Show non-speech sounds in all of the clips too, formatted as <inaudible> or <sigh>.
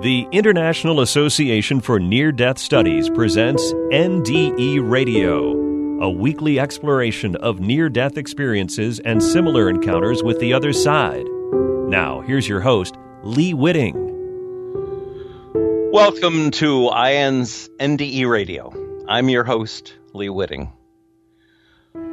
The International Association for Near Death Studies presents NDE Radio, a weekly exploration of near death experiences and similar encounters with the other side. Now, here's your host, Lee Witting. Welcome to IANDS NDE Radio. I'm your host, Lee Witting.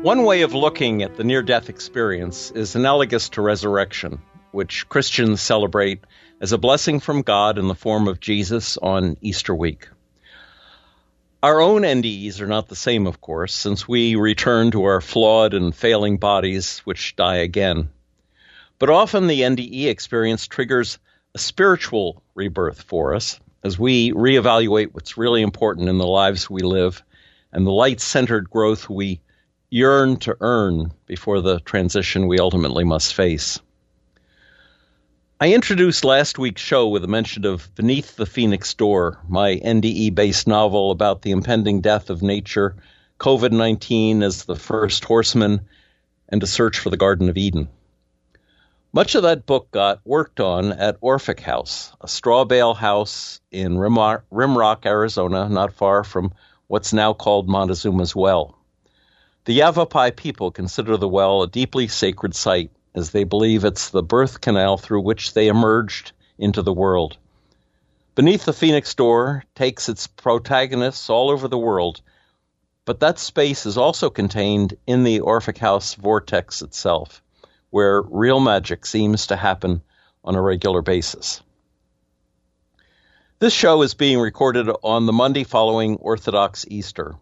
One way of looking at the near death experience is analogous to resurrection, which Christians celebrate as a blessing from God in the form of Jesus on Easter week. Our own NDEs are not the same, of course, since we return to our flawed and failing bodies, which die again. But often the NDE experience triggers a spiritual rebirth for us as we reevaluate what's really important in the lives we live and the light centered growth we yearn to earn before the transition we ultimately must face. I introduced last week's show with a mention of Beneath the Phoenix Door, my NDE based novel about the impending death of nature, COVID 19 as the first horseman, and a search for the Garden of Eden. Much of that book got worked on at Orphic House, a straw bale house in Rimrock, Arizona, not far from what's now called Montezuma's Well. The Yavapai people consider the well a deeply sacred site as they believe it's the birth canal through which they emerged into the world. Beneath the Phoenix Door takes its protagonists all over the world, but that space is also contained in the Orphic House vortex itself, where real magic seems to happen on a regular basis. This show is being recorded on the Monday following Orthodox Easter.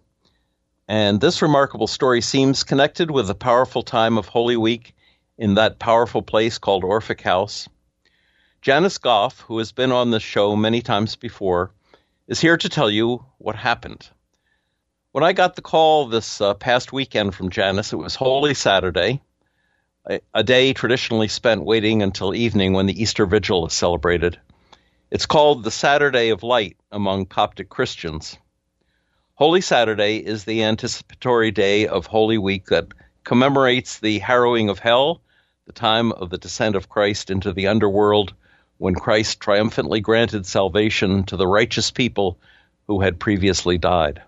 And this remarkable story seems connected with the powerful time of Holy Week in that powerful place called Orphic House. Janice Goff, who has been on the show many times before, is here to tell you what happened. When I got the call this uh, past weekend from Janice, it was Holy Saturday, a, a day traditionally spent waiting until evening when the Easter Vigil is celebrated. It's called the Saturday of Light among Coptic Christians. Holy Saturday is the anticipatory day of Holy Week that commemorates the harrowing of hell, the time of the descent of Christ into the underworld, when Christ triumphantly granted salvation to the righteous people who had previously died.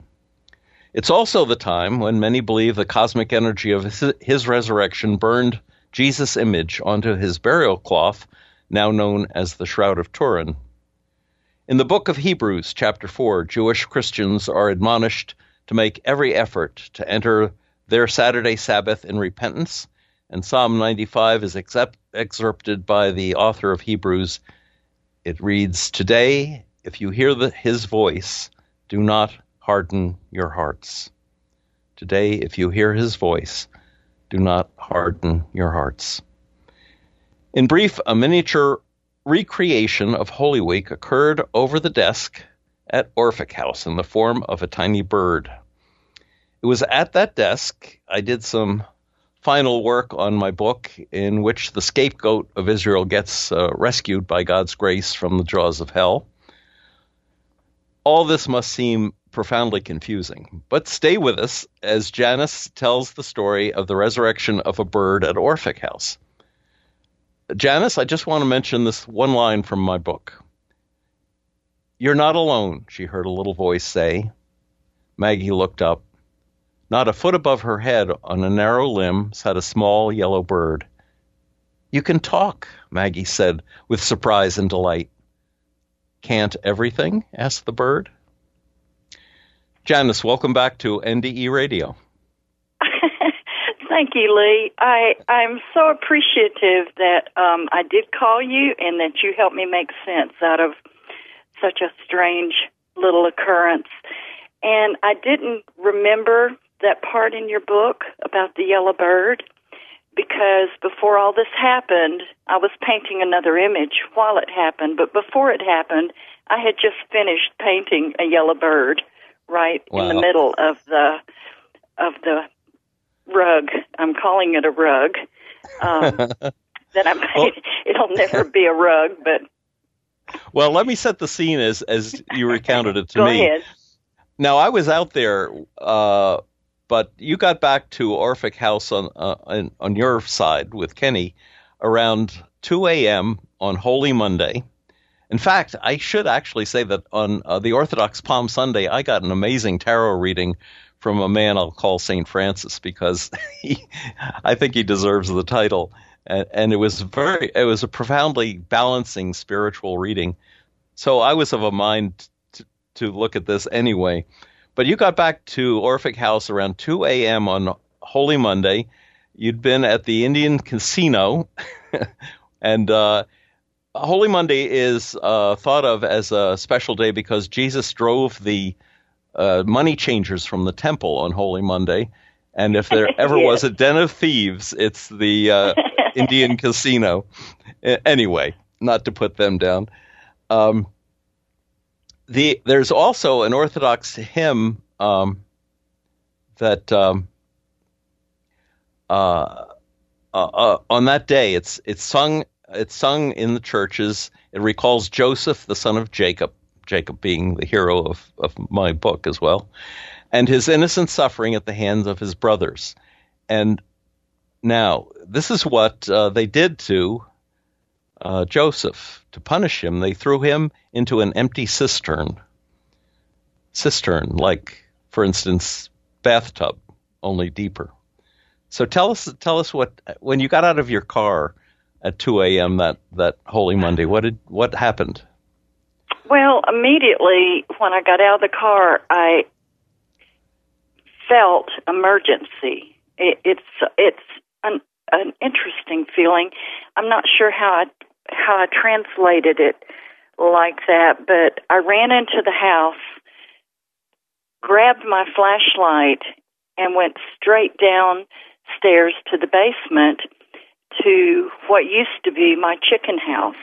It's also the time when many believe the cosmic energy of his, resurrection burned Jesus' image onto his burial cloth, now known as the Shroud of Turin. In the book of Hebrews, chapter 4, Jewish Christians are admonished to make every effort to enter their Saturday Sabbath in repentance, and Psalm 95 is except, excerpted by the author of Hebrews. It reads, Today, if you hear the, his voice, do not harden your hearts. Today, if you hear his voice, do not harden your hearts. In brief, a miniature recreation of Holy Week occurred over the desk at Orphic House in the form of a tiny bird. It was at that desk I did some final work on my book in which the scapegoat of Israel gets uh, rescued by God's grace from the jaws of hell. All this must seem profoundly confusing, but stay with us as Janice tells the story of the resurrection of a bird at Orphic House. Janice, I just want to mention this one line from my book. You're not alone, she heard a little voice say. Maggie looked up. Not a foot above her head, on a narrow limb, sat a small yellow bird. You can talk, Maggie said with surprise and delight. Can't everything? asked the bird. Janice, welcome back to NDE Radio. <laughs> Thank you, Lee. I I'm so appreciative that um, I did call you and that you helped me make sense out of such a strange little occurrence. And I didn't remember that part in your book about the yellow bird because before all this happened, I was painting another image while it happened, but before it happened, I had just finished painting a yellow bird right wow. in the middle of the of the rug. I'm calling it a rug. Um, <laughs> that I'm well, <laughs> it'll never be a rug, but well, let me set the scene as as you recounted it to <laughs> Go me. Ahead. Now I was out there uh, but you got back to Orphic House on uh, on your side with Kenny around 2 a.m. on Holy Monday, In fact, I should actually say that on uh, the Orthodox Palm Sunday, I got an amazing tarot reading from a man I'll call St. Francis because <laughs> he, I think he deserves the title. And, and it was very, it was a profoundly balancing spiritual reading. So I was of a mind to, to look at this anyway. But you got back to Orphic House around 2 a.m. on Holy Monday. You'd been at the Indian Casino, <laughs> and uh, Holy Monday is uh, thought of as a special day because Jesus drove the uh, money changers from the temple on Holy Monday. And if there <laughs> ever yes. was a den of thieves, it's the uh, <laughs> Indian Casino. Anyway, not to put them down. Um, the there's also an Orthodox hymn um, that um, uh, uh, uh, on that day it's it's sung it's sung in the churches. It recalls Joseph, the son of Jacob, Jacob being the hero of, of my book as well, and his innocent suffering at the hands of his brothers. And now this is what uh, they did to uh, Joseph to punish him, they threw him into an empty cistern. Cistern, like, for instance, bathtub, only deeper. So tell us, tell us what when you got out of your car at 2 a.m. that that Holy Monday, what did what happened? Well, immediately when I got out of the car, I felt emergency. It, it's it's an an interesting feeling. I'm not sure how I how I translated it like that, but I ran into the house, grabbed my flashlight, and went straight downstairs to the basement to what used to be my chicken house.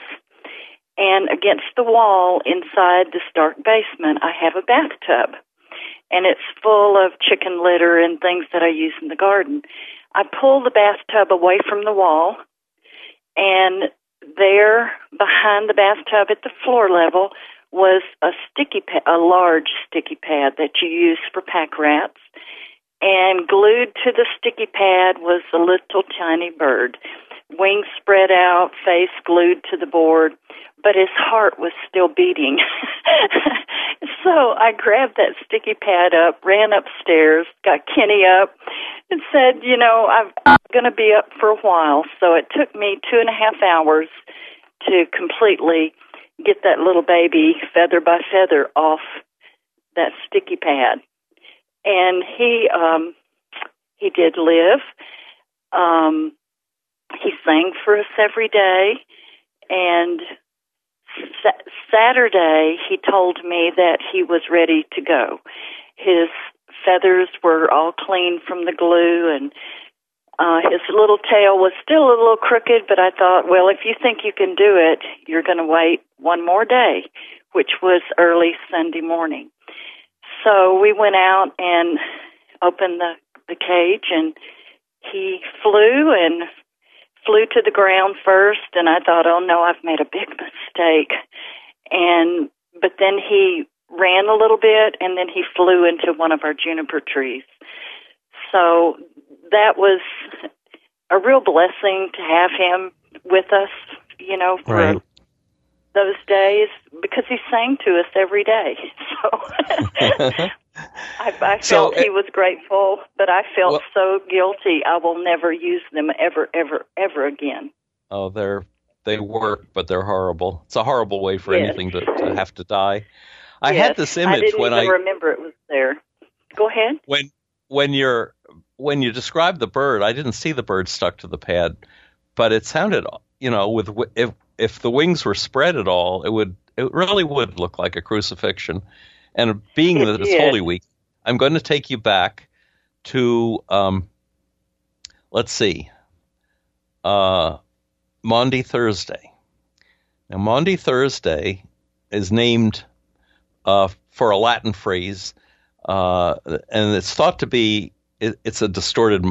And against the wall inside this dark basement, I have a bathtub. And it's full of chicken litter and things that I use in the garden. I pull the bathtub away from the wall, and there behind the bathtub at the floor level was a sticky pad, a large sticky pad that you use for pack rats. And glued to the sticky pad was a little tiny bird, wings spread out, face glued to the board, but his heart was still beating. <laughs> so I grabbed that sticky pad up, ran upstairs, got Kenny up, and said, you know, I'm going to be up for a while. So it took me two and a half hours to completely get that little baby feather by feather off that sticky pad. And he um he did live. Um he sang for us every day and sa- Saturday he told me that he was ready to go. His feathers were all clean from the glue and uh, his little tail was still a little crooked, but I thought, well, if you think you can do it, you're going to wait one more day, which was early Sunday morning. So we went out and opened the, the cage, and he flew and flew to the ground first. And I thought, oh no, I've made a big <laughs> mistake. And but then he ran a little bit, and then he flew into one of our juniper trees. So that was a real blessing to have him with us, you know, for right. Those days because he sang to us every day. <laughs> So <laughs> I, I felt so, he was grateful, but I felt well, so guilty. I will never use them ever, ever, ever again. Oh, they're they work, but they're horrible. It's a horrible way for yes. anything to, to have to die. I yes. had this image I didn't when even I remember it was there. Go ahead. When when you're when you described the bird, I didn't see the bird stuck to the pad, but it sounded, you know, with if if the wings were spread at all, it would it really would look like a crucifixion. And being that it's Holy Week, I'm going to take you back to um, let's see, uh, Maundy Thursday. Now, Maundy Thursday is named uh, for a Latin phrase, uh, and it's thought to be it, it's a distorted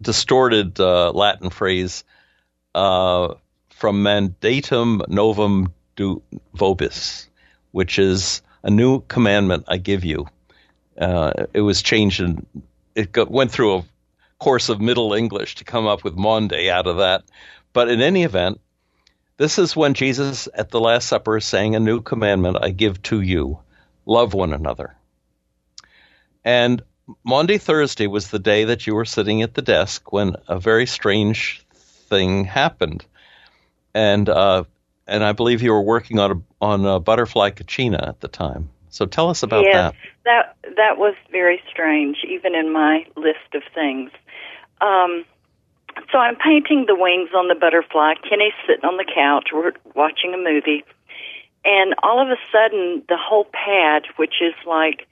distorted uh, Latin phrase uh, from mandatum novum do vobis, which is a new commandment I give you. Uh, it was changed and it got, went through a course of Middle English to come up with Monday out of that. But in any event, This is when Jesus at the Last Supper is saying, A new commandment I give to you love one another. And Maundy Thursday was the day that you were sitting at the desk when a very strange thing happened. And uh, and I believe you were working on a, on a butterfly kachina at the time. So tell us about yes, that. that that was very strange, even in my list of things. Um, so I'm painting the wings on the butterfly. Kenny's sitting on the couch. We're watching a movie, and all of a sudden, the whole pad, which is like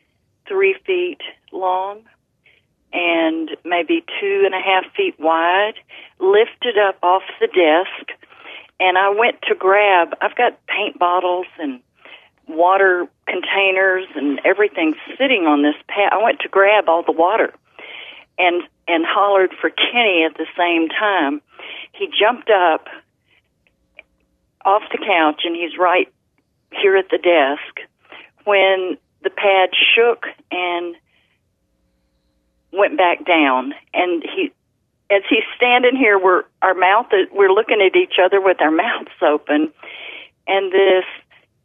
three feet long and maybe two and a half feet wide, lifted up off the desk. And I went to grab, I've got paint bottles and water containers and everything sitting on this pad. I went to grab all the water and and hollered for Kenny at the same time. He jumped up off the couch and he's right here at the desk when the pad shook and went back down and he as he's standing here we're our mouth we're looking at each other with our mouths open. And this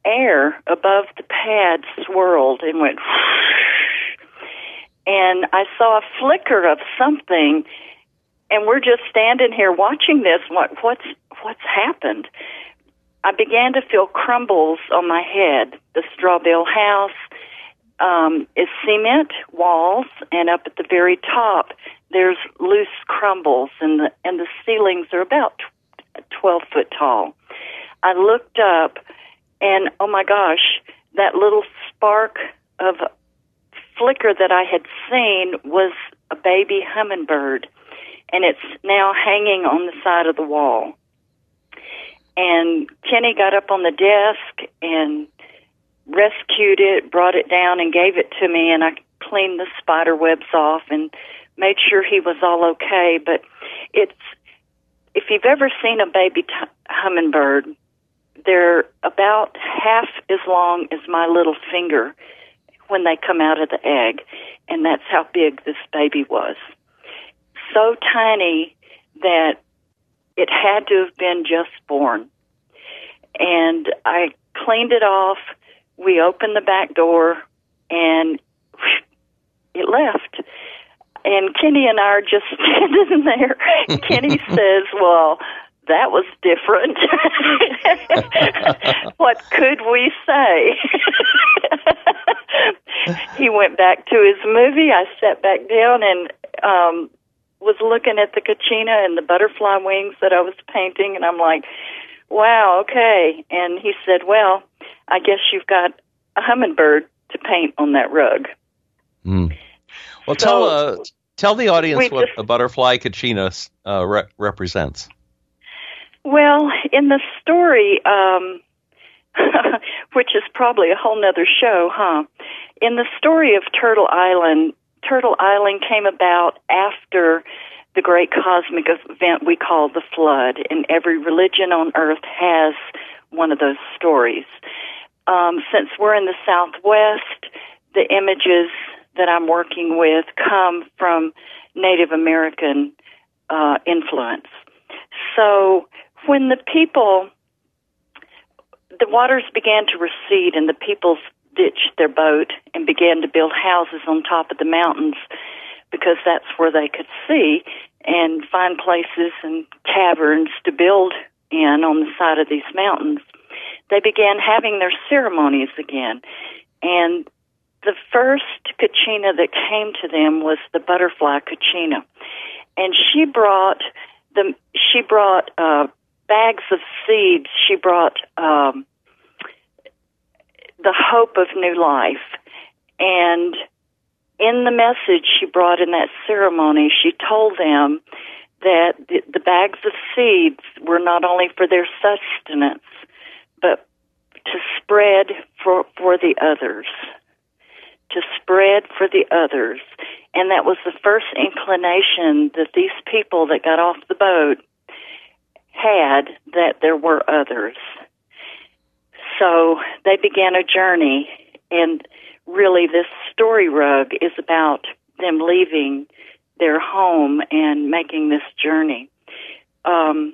air above the pad swirled and went <laughs> and I saw a flicker of something. And we're just standing here watching this what what's what's happened? I began to feel crumbles on my head. The Straw bale house um, is cement walls, and up at the very top, there's loose crumbles, and the and the ceilings are about twelve foot tall. I looked up, and oh my gosh, that little spark of flicker that I had seen was a baby hummingbird, and it's now hanging on the side of the wall. And Kenny got up on the desk and rescued it, brought it down, and gave it to me, and I cleaned the spider webs off and made sure he was all okay. But it's if you've ever seen a baby t- hummingbird, they're about half as long as my little finger when they come out of the egg, and that's how big this baby was. So tiny that it had to have been just born. And I cleaned it off we opened the back door and <laughs> it left. And Kenny and I are just <laughs> standing there. <laughs> Kenny says, Well, that was different. what could we say? he went back to his movie. I sat back down and um was looking at the kachina and the butterfly wings that I was painting and I'm like, Wow, okay. And he said, Well, I guess you've got a hummingbird to paint on that rug. Mm. Well, so, tell uh, tell the audience what just, a butterfly kachina uh, re- represents. Well, in the story, um, <laughs> which is probably a whole nother show, huh? In the story of Turtle Island, Turtle Island came about after the great cosmic event we call the flood, and every religion on earth has one of those stories. Um, since we're in the Southwest, the images that I'm working with come from Native American uh, influence. So when the people, the waters began to recede and the people ditched their boat and began to build houses on top of the mountains because that's where they could see and find places and caverns to build in on the side of these mountains they began having their ceremonies again. And the first kachina that came to them was the butterfly kachina. And she brought the she brought uh, bags of seeds. She brought um, the hope of new life. And in the message she brought in that ceremony, she told them that the, the bags of seeds were not only for their sustenance, but to spread for, for the others. To spread for the others. And that was the first inclination that these people that got off the boat had that there were others. So they began a journey, and really, this story rug is about them leaving their home and making this journey. Um,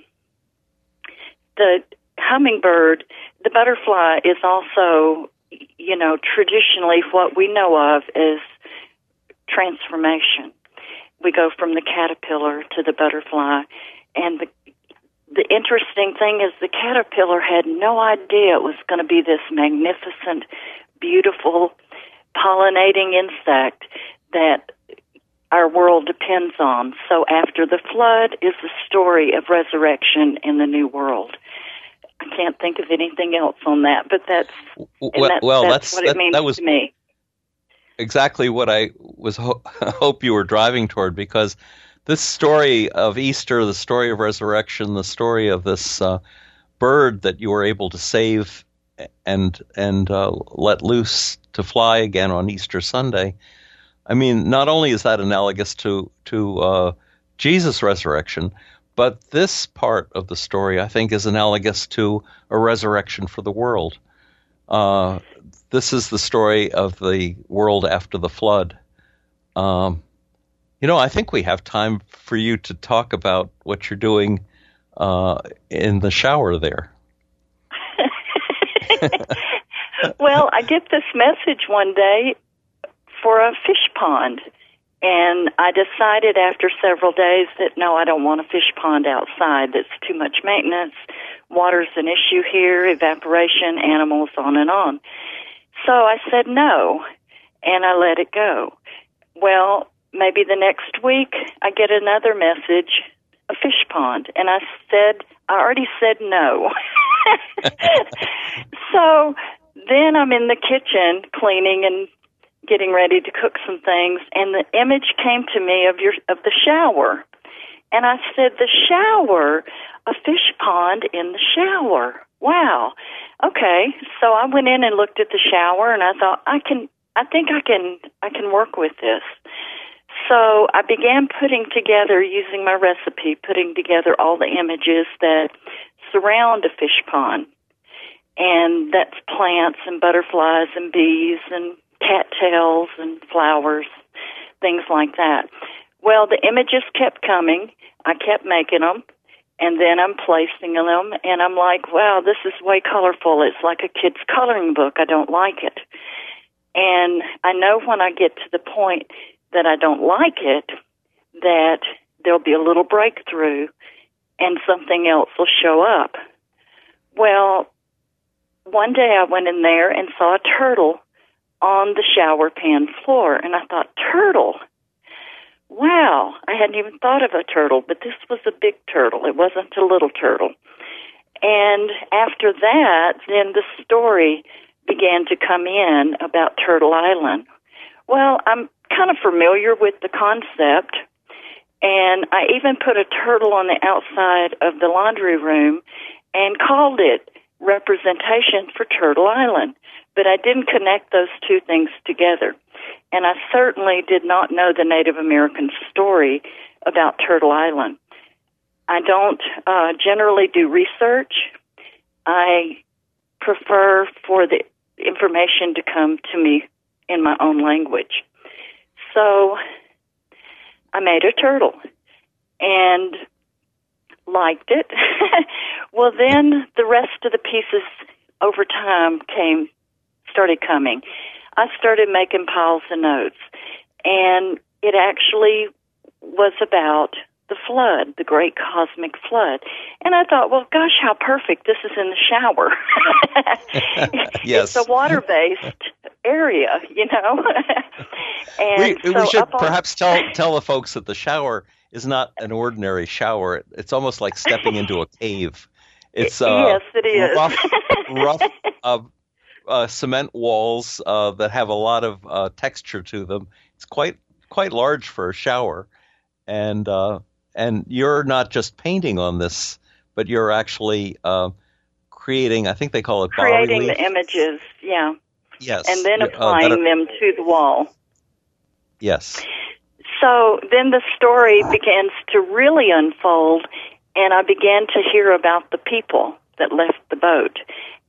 the hummingbird, the butterfly is also, you know, traditionally what we know of as transformation. We go from the caterpillar to the butterfly, and the the interesting thing is the caterpillar had no idea it was going to be this magnificent, beautiful, pollinating insect that our world depends on. So after the flood is the story of resurrection in the new world. I can't think of anything else on that, but that's well, that, well that's, that's, what that, it means that was to me. exactly what I was ho- <laughs> hope you were driving toward because this story of Easter, the story of resurrection, the story of this uh, bird that you were able to save and and uh, let loose to fly again on Easter Sunday. I mean, not only is that analogous to to uh, Jesus' resurrection, but this part of the story, I think, is analogous to a resurrection for the world. Uh, this is the story of the world after the flood. Um, you know, I think we have time for you to talk about what you're doing uh, in the shower there. <laughs> <laughs> well, I get this message one day for a fish pond. And I decided after several days that no, I don't want a fish pond outside. That's too much maintenance. Water's an issue here, evaporation, animals, on and on. So I said no, and I let it go. Well, maybe the next week I get another message, a fish pond, and I said, I already said no. <laughs> <laughs> so then I'm in the kitchen cleaning and getting ready to cook some things, and the image came to me of your of the shower, and I said, "The shower, a fish pond in the shower." Wow. Okay, so I went in and looked at the shower, and I thought, I can, I think I can, I can work with this. So I began putting together, using my recipe, putting together all the images that surround a fish pond. And that's plants and butterflies and bees and cattails and flowers, things like that. Well, the images kept coming. I kept making them. And then I'm placing them, and I'm like, wow, this is way colorful. It's like a kid's coloring book. I don't like it. And I know when I get to the point that I don't like it, that there'll be a little breakthrough and something else will show up. Well, one day I went in there and saw a turtle on the shower pan floor, and I thought, turtle? Wow, I hadn't even thought of a turtle, but this was a big turtle. It wasn't a little turtle. And after that, then the story began to come in about Turtle Island. Well, I'm kind of familiar with the concept, and I even put a turtle on the outside of the laundry room and called it Representation for Turtle Island. But I didn't connect those two things together. And I certainly did not know the Native American story about Turtle Island. I don't uh, generally do research. I prefer for the information to come to me in my own language. So I made a turtle and liked it. <laughs> well, then the rest of the pieces over time came, started coming. I started making piles of notes, and it actually was about the flood, the great cosmic flood. And I thought, well, gosh, how perfect. This is in the shower. <laughs> <laughs> yes. It's a water based area, you know. and we, so we should up on- perhaps tell tell the folks that the shower is not an ordinary shower. It's almost like stepping into a cave. It's uh, yes, it is. rough, rough <laughs> uh, uh, cement walls uh, that have a lot of uh, texture to them. It's quite quite large for a shower, and uh, and you're not just painting on this, but you're actually uh, creating. I think they call it creating the images, yeah, Yes, and then applying them to the wall. Yes. So then the story begins to really unfold, and I began to hear about the people that left the boat.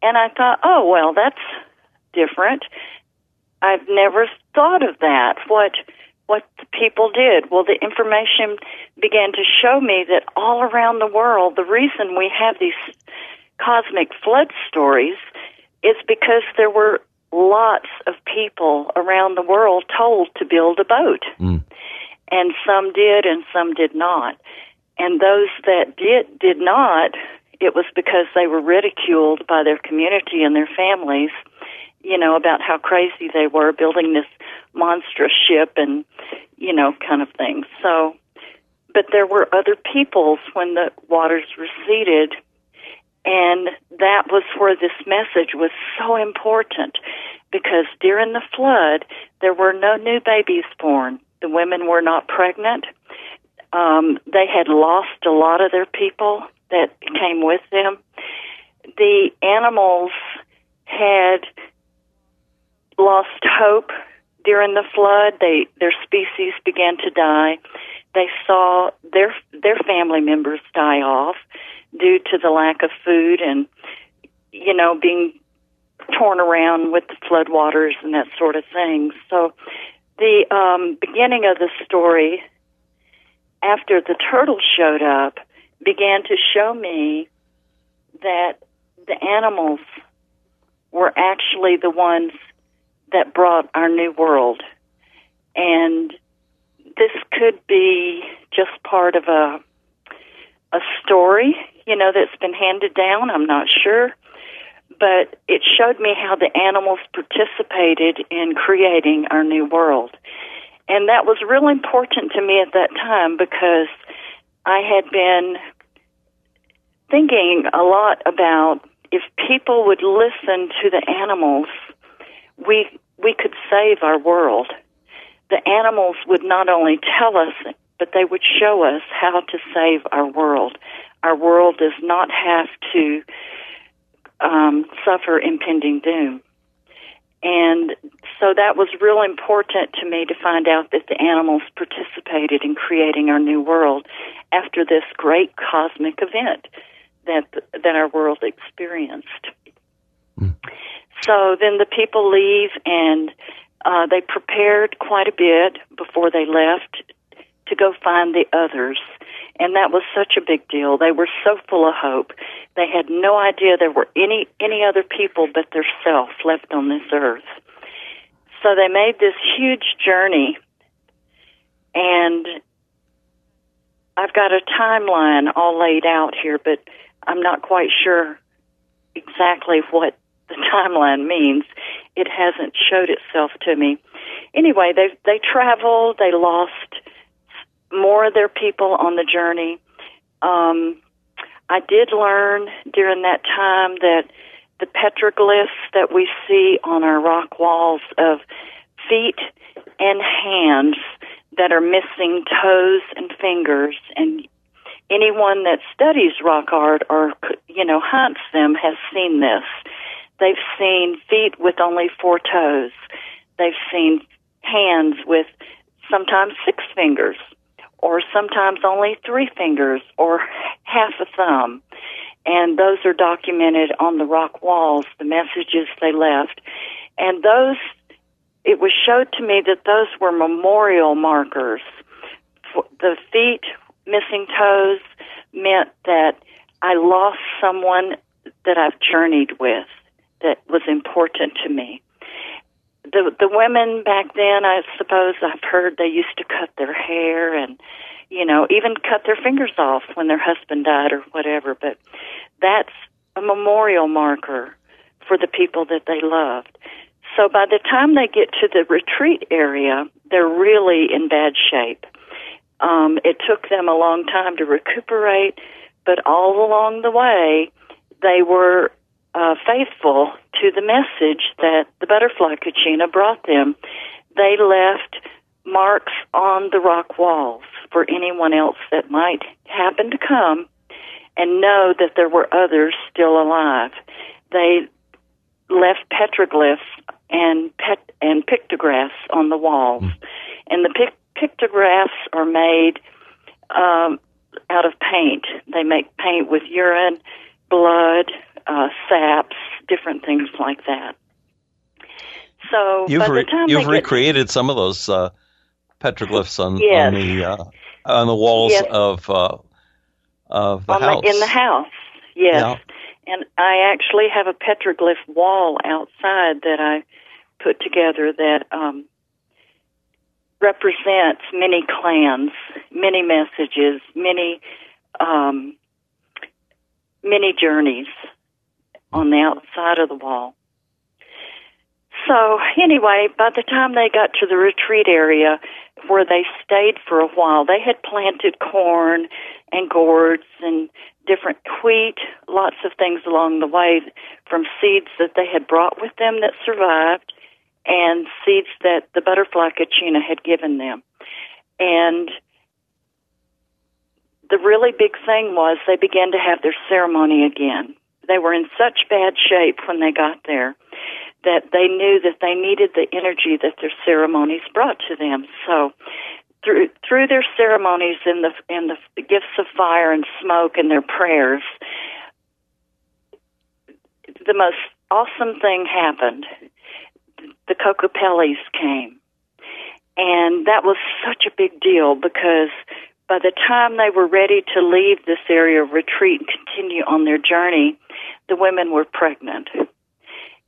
And I thought, oh, well, that's different. I've never thought of that. What what the people did. Well, the information began to show me that all around the world, the reason we have these cosmic flood stories is because there were lots of people around the world told to build a boat. Mm. And some did and some did not. And those that did did not, it was because they were ridiculed by their community and their families, you know, about how crazy they were building this monstrous ship and you know, kind of thing. So but there were other peoples when the waters receded and that was where this message was so important because during the flood, there were no new babies born. The women were not pregnant. Um, they had lost a lot of their people that came with them. The animals had lost hope during the flood. They their species began to die. They saw their their family members die off due to the lack of food and you know being torn around with the floodwaters and that sort of thing. So the um, beginning of the story, after the turtle showed up, began to show me that the animals were actually the ones that brought our new world. And this could be just part of a a story, you know, that's been handed down. I'm not sure. But it showed me how the animals participated in creating our new world. And that was real important to me at that time because I had been thinking a lot about if people would listen to the animals, we we could save our world. The animals would not only tell us but they would show us how to save our world. Our world does not have to um, suffer impending doom. And so that was real important to me to find out that the animals participated in creating our new world after this great cosmic event that that our world experienced. Mm. So then the people leave and uh, they prepared quite a bit before they left to go find the others. And that was such a big deal. They were so full of hope. They had no idea there were any any other people but their self left on this earth. So they made this huge journey and I've got a timeline all laid out here, but I'm not quite sure exactly what the <laughs> timeline means. It hasn't showed itself to me. Anyway, they they traveled, they lost more of their people on the journey. Um, I did learn during that time that the petroglyphs that we see on our rock walls of feet and hands that are missing toes and fingers and anyone that studies rock art or you know hunts them has seen this. They've seen feet with only four toes. They've seen hands with sometimes six fingers or sometimes only three fingers or half a thumb. And those are documented on the rock walls, the messages they left. And those, it was showed to me that those were memorial markers. The feet missing toes meant that I lost someone that I've journeyed with that was important to me the the women back then, I suppose I've heard they used to cut their hair and you know even cut their fingers off when their husband died or whatever. But that's a memorial marker for the people that they loved. So by the time they get to the retreat area, they're really in bad shape. Um, it took them a long time to recuperate, but all along the way, they were uh, faithful to the message that the butterfly kachina brought them. They left marks on the rock walls for anyone else that might happen to come and know that there were others still alive. They left petroglyphs and pet and pictographs on the walls, mm. and the pic- pictographs are made um, out of paint. They make paint with urine, blood, uh, saps, different things like that. So you've, time you've recreated get, some of those uh, petroglyphs on, yes. on the uh, on the walls yes. of uh, of the on house the, in the house. Yes. Yeah. and I actually have a petroglyph wall outside that I put together that um, represents many clans, many messages, many um, many journeys on the outside of the wall. So anyway, by the time they got to the retreat area where they stayed for a while, they had planted corn and gourds and different wheat, lots of things along the way from seeds that they had brought with them that survived and seeds that the butterfly kachina had given them. And the really big thing was they began to have their ceremony again. They were in such bad shape when they got there that they knew that they needed the energy that their ceremonies brought to them. So through through their ceremonies and the and the gifts of fire and smoke and their prayers, the most awesome thing happened. The Kokopellis came. And that was such a big deal because by the time they were ready to leave this area of retreat and continue on their journey, the women were pregnant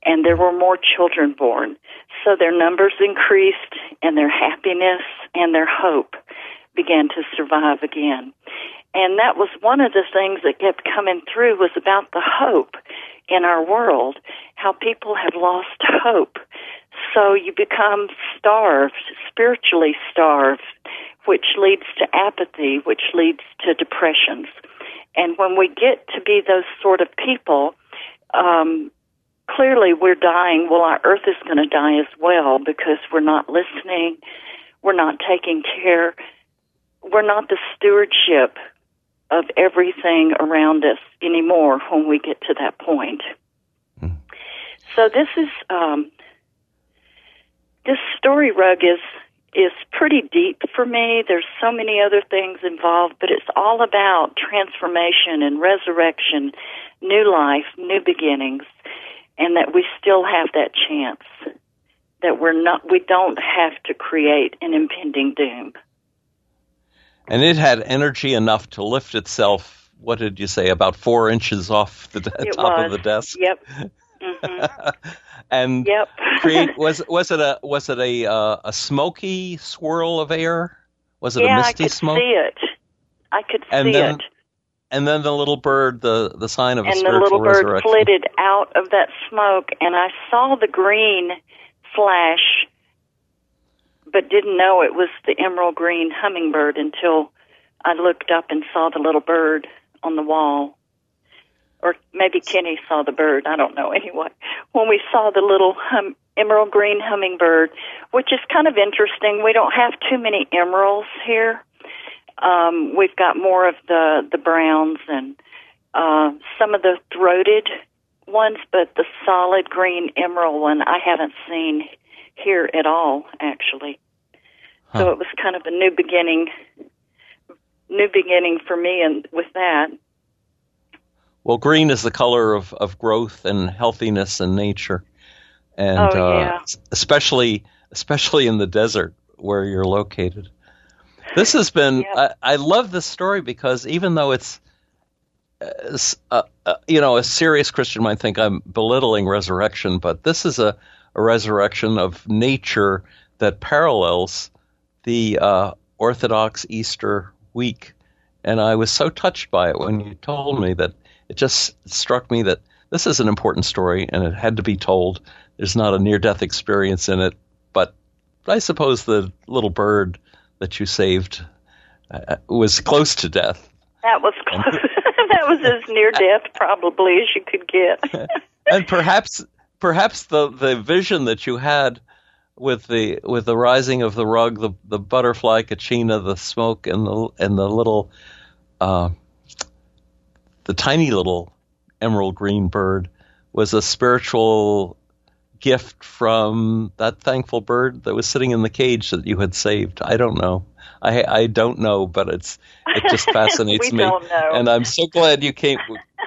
and there were more children born. So their numbers increased and their happiness and their hope began to survive again. And that was one of the things that kept coming through was about the hope in our world, how people have lost hope. So you become starved, spiritually starved, which leads to apathy, which leads to depressions. And when we get to be those sort of people, um, clearly we're dying. Well, our earth is going to die as well because we're not listening, we're not taking care, we're not the stewardship of everything around us anymore when we get to that point. Mm. So this is um, this story rug is is pretty deep for me. There's so many other things involved, but it's all about transformation and resurrection, new life, new beginnings and that we still have that chance that we're not we don't have to create an impending doom and it had energy enough to lift itself what did you say about four inches off the <laughs> it top was. of the desk yep mm-hmm. <laughs> and yep create was was it a was it a uh, a smoky swirl of air was it yeah, a misty smoke? I could smoke see it i could and see then, it and then the little bird, the the sign of and a the little bird flitted out of that smoke, and I saw the green flash, but didn't know it was the emerald green hummingbird until I looked up and saw the little bird on the wall. Or maybe Kenny saw the bird. I don't know. <laughs> Anyway, when we saw the little hum, emerald green hummingbird, which is kind of interesting, we don't have too many emeralds here um, we've got more of the the browns and uh, some of the throated ones, but the solid green emerald one I haven't seen here at all, actually. Huh. So it was kind of a new beginning, new beginning for me, and with that. Well, green is the color of, of growth and healthiness and nature, and oh, yeah. uh, especially especially in the desert where you're located. This has been. I, I, love this story because even though it's, uh, uh, you know, a serious Christian might think I'm belittling resurrection, but this is a, a resurrection of nature that parallels the uh, Orthodox Easter week, and I was so touched by it when you told me that it just struck me that this is an important story and it had to be told. There's not a near-death experience in it, but I suppose the little bird that you saved uh, was close to death. That was <laughs> close. <laughs> that was as near death probably as you could get. <laughs> and perhaps perhaps the the vision that you had with the with the rising of the rug, the the butterfly kachina, the smoke, and the and the little uh, the tiny little emerald green bird was a spiritual gift from that thankful bird that was sitting in the cage that you had saved? I don't know. I I don't know, but it's it just <laughs> fascinates me. And I'm so glad you came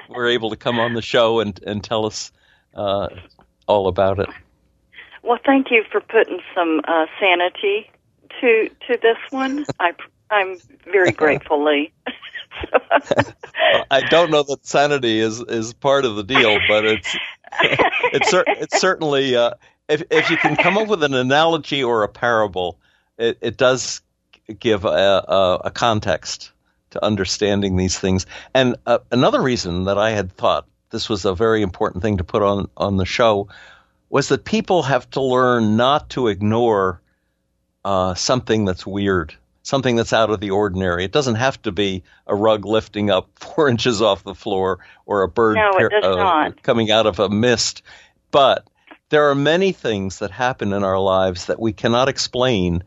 were able to come on the show and and tell us uh, all about it. Well, thank you for putting some uh, sanity to to this one. I I'm very <laughs> grateful, Lee, <laughs> <laughs> I don't know that sanity is is part of the deal, but it's <laughs> it's it's certainly uh, if if you can come up with an analogy or a parable, it, it does give a, a, a context to understanding these things. And uh, another reason that I had thought this was a very important thing to put on on the show was that people have to learn not to ignore uh, something that's weird, something that's out of the ordinary. It doesn't have to be a rug lifting up <laughs> four inches off the floor or a bird no, uh, coming out of a mist. But there are many things that happen in our lives that we cannot explain,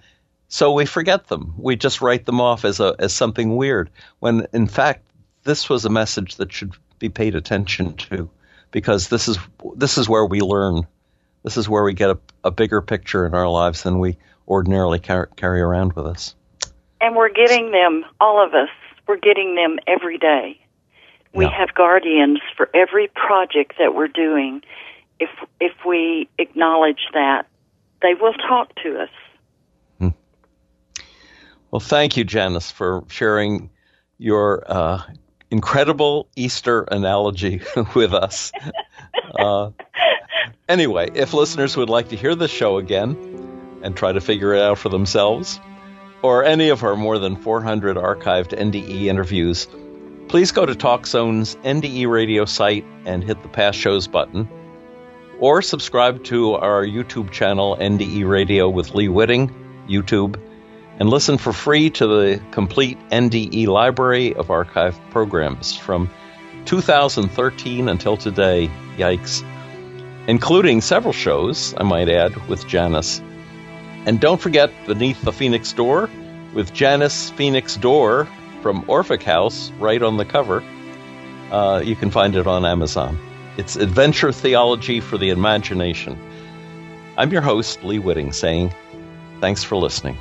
so we forget them. We just write them off as a as something weird. When in fact, this was a message that should be paid attention to, because this is this is where we learn. This is where we get a, a bigger picture in our lives than we ordinarily car- carry around with us. And we're getting them, all of us. We're getting them every day. We yeah. have guardians for every project that we're doing. If if we acknowledge that, they will talk to us. Hmm. Well, thank you, Janice, for sharing your uh, incredible Easter analogy <laughs> with us. uh, anyway, if listeners would like to hear the show again and try to figure it out for themselves, or any of our more than 400 archived NDE interviews, please go to TalkZone's NDE radio site and hit the past shows button, or subscribe to our YouTube channel, NDE Radio with Lee Witting, YouTube, and listen for free to the complete NDE library of archived programs from 2013 until today. Yikes. Including several shows, I might add, with Janice and don't forget Beneath the Phoenix Door with Janice Phoenix Door from Orphic House right on the cover. Uh, you can find it on Amazon. It's adventure theology for the imagination. I'm your host, Lee Witting, saying thanks for listening.